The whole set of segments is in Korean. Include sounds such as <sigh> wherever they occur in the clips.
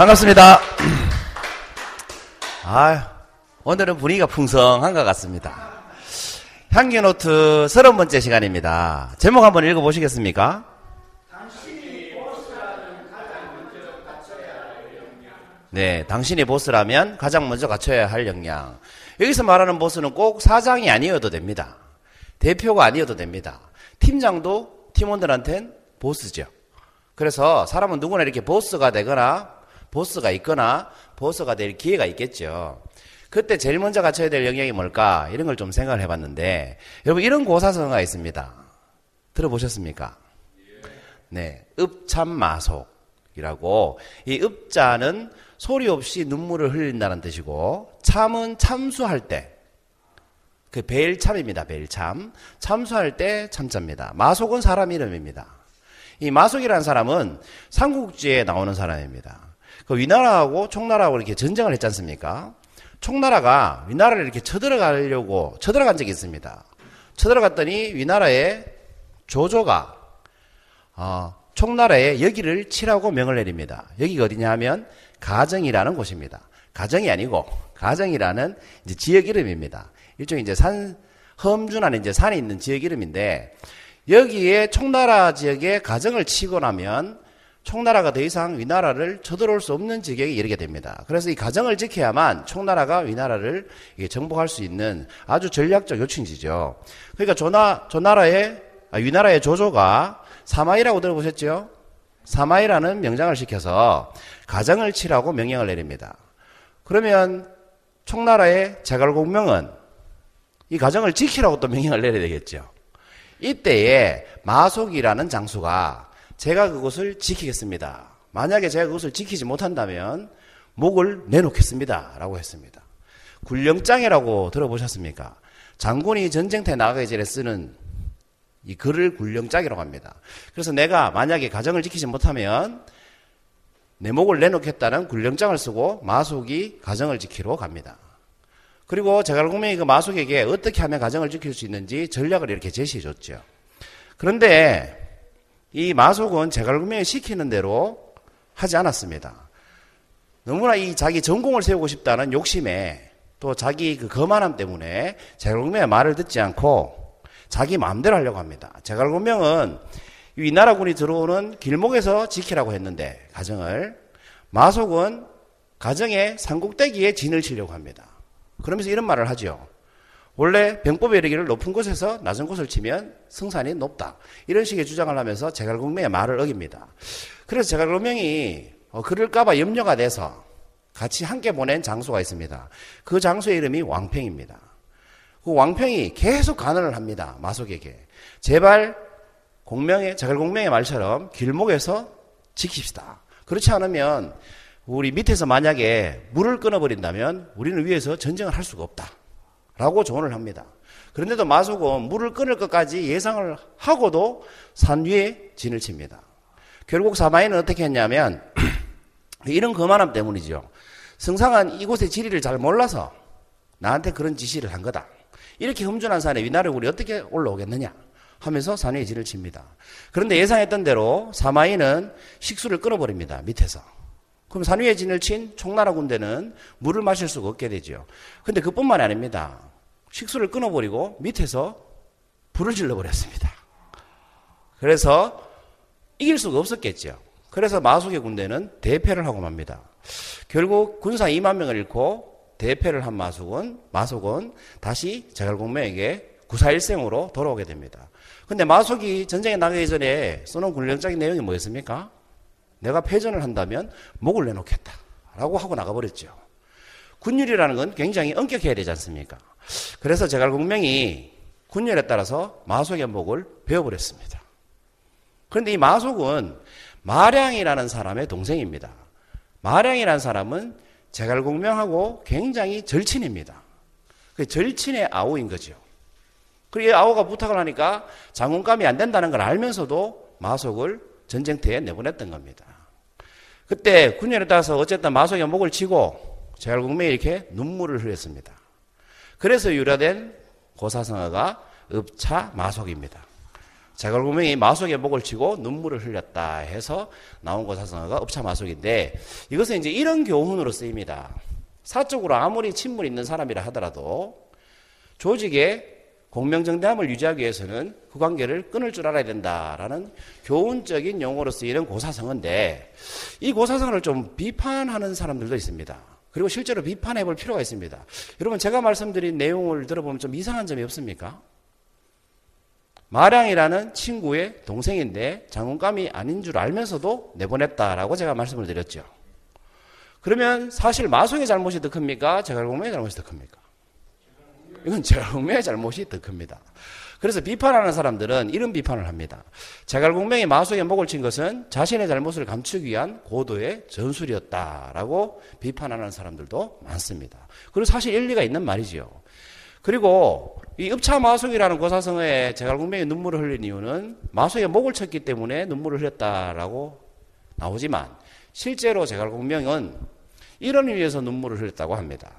반갑습니다. <clears throat> 아, 오늘은 분위기가 풍성한 것 같습니다. 향기노트 서른 번째 시간입니다. 제목 한번 읽어보시겠습니까? 네, 당신이 보스라면 가장 먼저 갖춰야 할 역량. 여기서 말하는 보스는 꼭 사장이 아니어도 됩니다. 대표가 아니어도 됩니다. 팀장도 팀원들한텐 보스죠. 그래서 사람은 누구나 이렇게 보스가 되거나 보스가 있거나 보스가 될 기회가 있겠죠. 그때 제일 먼저 갖춰야 될 영역이 뭘까? 이런 걸 좀 생각을 해봤는데, 여러분, 이런 고사성어가 있습니다. 들어보셨습니까? 네. 읍참마속이라고, 이 읍자는 소리 없이 눈물을 흘린다는 뜻이고, 참은 참수할 때, 그 벨참입니다. 벨참. 참수할 때 참자입니다. 마속은 사람 이름입니다. 이 마속이라는 사람은 삼국지에 나오는 사람입니다. 그 위나라하고 총나라하고 이렇게 전쟁을 했지 않습니까? 총나라가 위나라를 이렇게 쳐들어가려고 쳐들어간 적이 있습니다. 쳐들어갔더니 위나라의 조조가 어, 총나라에 여기를 치라고 명을 내립니다. 여기가 어디냐 하면 가정이라는 곳입니다. 가정이 아니고 가정이라는 지역 이름입니다. 일종의 이제 산 험준한 이제 산에 있는 지역 이름인데 여기에 총나라 지역에 가정을 치고 나면 총나라가 더 이상 위나라를 쳐들어올 수 없는 지경에 이르게 됩니다. 그래서 이 가정을 지켜야만 총나라가 위나라를 정복할 수 있는 아주 전략적 요충지죠. 그러니까 조나, 조나라의, 아, 위나라의 조조가 사마이라고 들어보셨죠? 사마이라는 명장을 시켜서 가정을 치라고 명령을 내립니다. 그러면 총나라의 제갈공명은 이 가정을 지키라고 또 명령을 내려야 되겠죠. 이때에 마속이라는 장수가 제가 그것을 지키겠습니다. 만약에 제가 그것을 지키지 못한다면 목을 내놓겠습니다. 라고 했습니다. 굴령장이라고 들어보셨습니까? 장군이 전쟁터에 나가기 전에 쓰는 이 글을 굴령장이라고 합니다. 그래서 내가 만약에 가정을 지키지 못하면 내 목을 내놓겠다는 굴령장을 쓰고 마속이 가정을 지키러 갑니다. 그리고 제갈공명이 그 마속에게 어떻게 하면 가정을 지킬 수 있는지 전략을 이렇게 제시해 줬죠. 그런데 이 마속은 제갈구명이 시키는 대로 하지 않았습니다. 너무나 이 자기 전공을 세우고 싶다는 욕심에 또 자기 그 거만함 때문에 제갈구명의 말을 듣지 않고 자기 마음대로 하려고 합니다. 제갈구명은 위나라군이 들어오는 길목에서 지키라고 했는데 가정을 마속은 가정의 산꼭대기에 진을 치려고 합니다. 그러면서 이런 말을 하죠. 원래 병법에 이르기를 높은 곳에서 낮은 곳을 치면 승산이 높다. 이런 식의 주장을 하면서 제갈공명의 말을 어깁니다. 그래서 제갈공명이 어, 그럴까봐 염려가 돼서 같이 함께 보낸 장소가 있습니다. 그 장소의 이름이 왕평입니다. 그 왕평이 계속 간언을 합니다. 마속에게. 제발 공명의, 제갈공명의 말처럼 길목에서 지킵시다. 그렇지 않으면 우리 밑에서 만약에 물을 끊어버린다면 우리는 위에서 전쟁을 할 수가 없다. 라고 조언을 합니다. 그런데도 마속은 물을 끊을 것까지 예상을 하고도 산 위에 진을 칩니다. 결국 사마이는 어떻게 했냐면 <clears throat> 이런 거만함 때문이죠. 승상은 이곳의 지리를 잘 몰라서 나한테 그런 지시를 한 거다. 이렇게 흠준한 산에 우리 어떻게 올라오겠느냐 하면서 산 위에 진을 칩니다. 그런데 예상했던 대로 사마이는 식수를 끊어버립니다. 밑에서. 그럼 산 위에 진을 친 총나라 군대는 물을 마실 수가 없게 되죠. 근데 그뿐만이 아닙니다. 식수를 끊어버리고 밑에서 불을 질러버렸습니다. 그래서 이길 수가 없었겠죠. 그래서 마속의 군대는 대패를 하고 맙니다. 결국 군사 2만 명을 잃고 대패를 한 마속은 마속은 다시 제갈공명에게 구사일생으로 돌아오게 됩니다. 근데 마속이 전쟁에 나가기 전에 써놓은 군령적인 내용이 뭐였습니까? 내가 패전을 한다면 목을 내놓겠다. 라고 하고 나가버렸죠. 군율이라는 건 굉장히 엄격해야 되지 않습니까? 그래서 제갈공명이 군율에 따라서 마속의 목을 배워버렸습니다. 그런데 이 마속은 마량이라는 사람의 동생입니다. 마량이라는 사람은 제갈공명하고 굉장히 절친입니다. 그 절친의 아우인 거죠. 그리고 아우가 부탁을 하니까 장군감이 안 된다는 걸 알면서도 마속을 전쟁터에 내보냈던 겁니다. 그때 군연에 따라서 어쨌든 마속의 목을 치고 제갈공명이 이렇게 눈물을 흘렸습니다. 그래서 유래된 고사성어가 읍차 마속입니다. 제갈공명이 마속의 목을 치고 눈물을 흘렸다 해서 나온 고사성어가 읍차 마속인데 이것은 이제 이런 교훈으로 쓰입니다. 사적으로 아무리 친분 있는 사람이라 하더라도 조직에 공명정대함을 유지하기 위해서는 그 관계를 끊을 줄 알아야 된다라는 교훈적인 용어로 쓰이는 고사성어인데 이 고사성어를 좀 비판하는 사람들도 있습니다. 그리고 실제로 비판해 볼 필요가 있습니다. 여러분 제가 말씀드린 내용을 들어보면 좀 이상한 점이 없습니까? 마량이라는 친구의 동생인데 장군감이 아닌 줄 알면서도 내보냈다라고 제가 말씀을 드렸죠. 그러면 사실 마속의 잘못이 더 큽니까? 제갈공명의 잘못이 더 큽니까? 이건 제갈공명의 잘못이 더 큽니다. 그래서 비판하는 사람들은 이런 비판을 합니다. 제갈공명이 마속에 목을 친 것은 자신의 잘못을 감추기 위한 고도의 전술이었다라고 비판하는 사람들도 많습니다. 그리고 사실 일리가 있는 말이지요. 그리고 이 읍차 마속이라는 고사성어에 제갈공명이 눈물을 흘린 이유는 마속에 목을 쳤기 때문에 눈물을 흘렸다라고 나오지만 실제로 제갈공명은 이런 의미에서 눈물을 흘렸다고 합니다.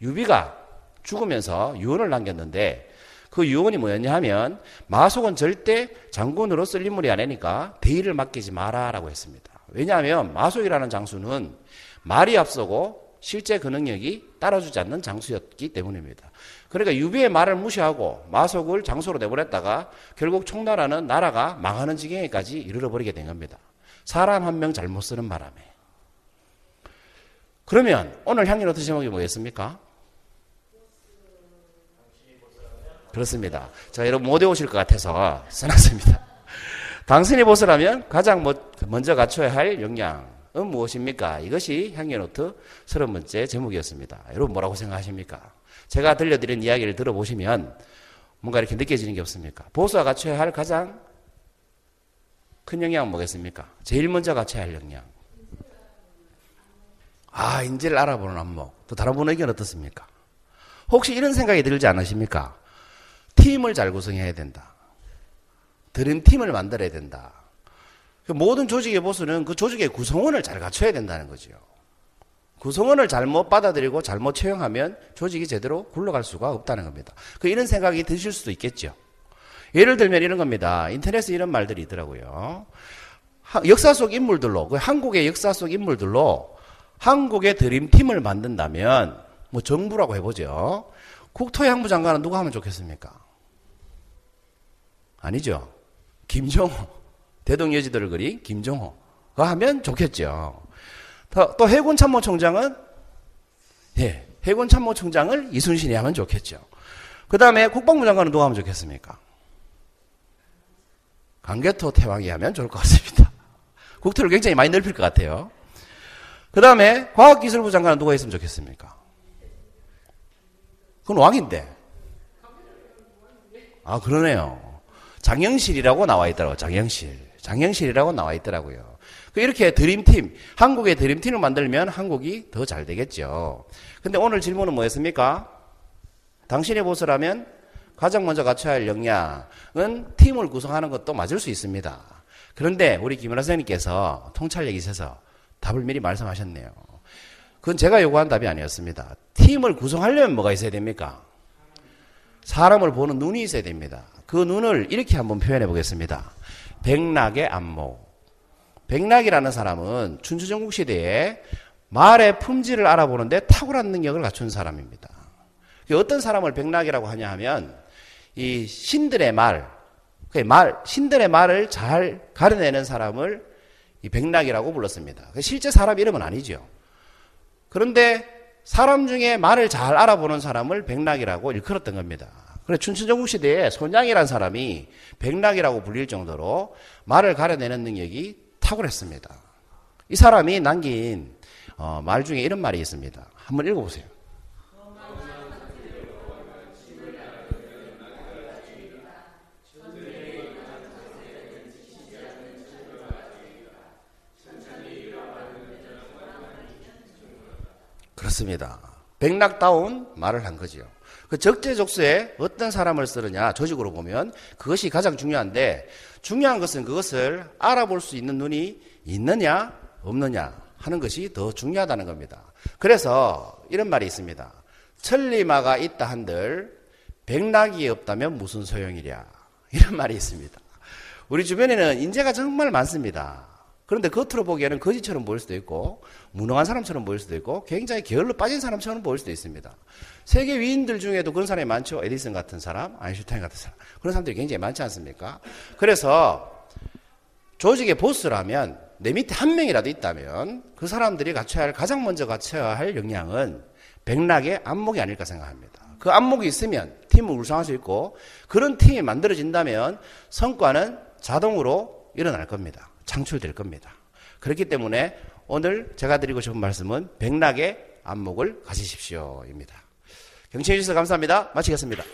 유비가 죽으면서 유언을 남겼는데 그 유언이 뭐였냐 하면 마속은 절대 장군으로 쓸 인물이 아니니까 대의를 맡기지 마라라고 했습니다. 왜냐하면 마속이라는 장수는 말이 앞서고 실제 그 능력이 따라주지 않는 장수였기 때문입니다. 그러니까 유비의 말을 무시하고 마속을 장소로 내보냈다가 결국 총나라는 나라가 망하는 지경에까지 이르러 버리게 된 겁니다. 사람 한 명 잘못 쓰는 바람에. 그러면 오늘 향연 어떤 제목이 뭐겠습니까? 그렇습니다. 자, 여러분 못 외우실 것 같아서 써놨습니다. <laughs> 당신이 보스라면 가장 먼저 갖춰야 할 역량은 무엇입니까? 이것이 향연노트 30번째 제목이었습니다. 여러분 뭐라고 생각하십니까? 제가 들려드린 이야기를 들어보시면 뭔가 이렇게 느껴지는 게 없습니까? 보수가 갖춰야 할 가장 큰 영향은 뭐겠습니까? 제일 먼저 갖춰야 할 역량. 아, 인지를 알아보는 안목. 또 다른 분 의견 어떻습니까? 혹시 이런 생각이 들지 않으십니까? 팀을 잘 구성해야 된다. 드림팀을 만들어야 된다. 그 모든 조직의 보스는 그 조직의 구성원을 잘 갖춰야 된다는 거죠. 구성원을 잘못 받아들이고 잘못 채용하면 조직이 제대로 굴러갈 수가 없다는 겁니다. 그 이런 생각이 드실 수도 있겠죠. 예를 들면 이런 겁니다. 인터넷에 이런 말들이 있더라고요. 역사 속 인물들로, 그 한국의 역사 속 인물들로 한국의 드림팀을 만든다면, 뭐 정부라고 해보죠. 국토양부 장관은 누가 하면 좋겠습니까? 아니죠. 김정호. <laughs> 대동여지들을 그린 김정호가 하면 좋겠죠. 또 해군 참모총장은 예, 해군 참모총장을 이순신이 하면 좋겠죠. 그 다음에 국방부 장관은 누가 하면 좋겠습니까? 강개토 태왕이 하면 좋을 것 같습니다. <laughs> 국토를 굉장히 많이 넓힐 것 같아요. 그 다음에 과학기술부 장관은 누가 있으면 좋겠습니까? 그건 왕인데. 아, 그러네요. 장영실이라고 나와 있더라고요. 장영실. 장영실이라고 나와 있더라고요. 그 이렇게 드림팀, 한국의 드림팀을 만들면 한국이 더 잘 되겠죠. 근데 오늘 질문은 뭐였습니까? 당신의 보스라면 가장 먼저 갖춰야 할 역량은 팀을 구성하는 것도 맞을 수 있습니다. 그런데 우리 김연아 선생님께서 통찰력이 있어서 답을 미리 말씀하셨네요. 그건 제가 요구한 답이 아니었습니다. 팀을 구성하려면 뭐가 있어야 됩니까? 사람을 보는 눈이 있어야 됩니다. 그 눈을 이렇게 한번 표현해 보겠습니다. 백락의 안목. 백락이라는 사람은 춘추전국 시대에 말의 품질을 알아보는데 탁월한 능력을 갖춘 사람입니다. 어떤 사람을 백락이라고 하냐 하면 이 신들의 말, 그 말, 신들의 말을 잘 가려내는 사람을 이 백락이라고 불렀습니다. 실제 사람 이름은 아니죠. 그런데 사람 중에 말을 잘 알아보는 사람을 백락이라고 일컬었던 겁니다. 그래 춘천전국 시대에 손양이라는 사람이 백락이라고 불릴 정도로 말을 가려내는 능력이 탁월했습니다. 이 사람이 남긴 어, 말 중에 이런 말이 있습니다. 한번 읽어보세요. 그렇습니다. 백락다운 말을 한 거지요. 그 적재적소에 어떤 사람을 쓰느냐 조직으로 보면 그것이 가장 중요한데 중요한 것은 그것을 알아볼 수 있는 눈이 있느냐 없느냐 하는 것이 더 중요하다는 겁니다. 그래서 이런 말이 있습니다. 천리마가 있다 한들 백락이 없다면 무슨 소용이랴 이런 말이 있습니다. 우리 주변에는 인재가 정말 많습니다. 그런데 겉으로 보기에는 거지처럼 보일 수도 있고 무능한 사람처럼 보일 수도 있고 굉장히 게을러 빠진 사람처럼 보일 수도 있습니다. 세계 위인들 중에도 그런 사람이 많죠. 에디슨 같은 사람, 아인슈타인 같은 사람. 그런 사람들이 굉장히 많지 않습니까? 그래서 조직의 보스라면 내 밑에 한 명이라도 있다면 그 사람들이 갖춰야 할 가장 먼저 갖춰야 할 역량은 백락의 안목이 아닐까 생각합니다. 그 안목이 있으면 팀을 울상할 수 있고 그런 팀이 만들어진다면 성과는 자동으로 일어날 겁니다. 창출될 겁니다. 그렇기 때문에 오늘 제가 드리고 싶은 말씀은 백락의 안목을 가지십시오입니다. 경청해 주셔서 감사합니다. 마치겠습니다.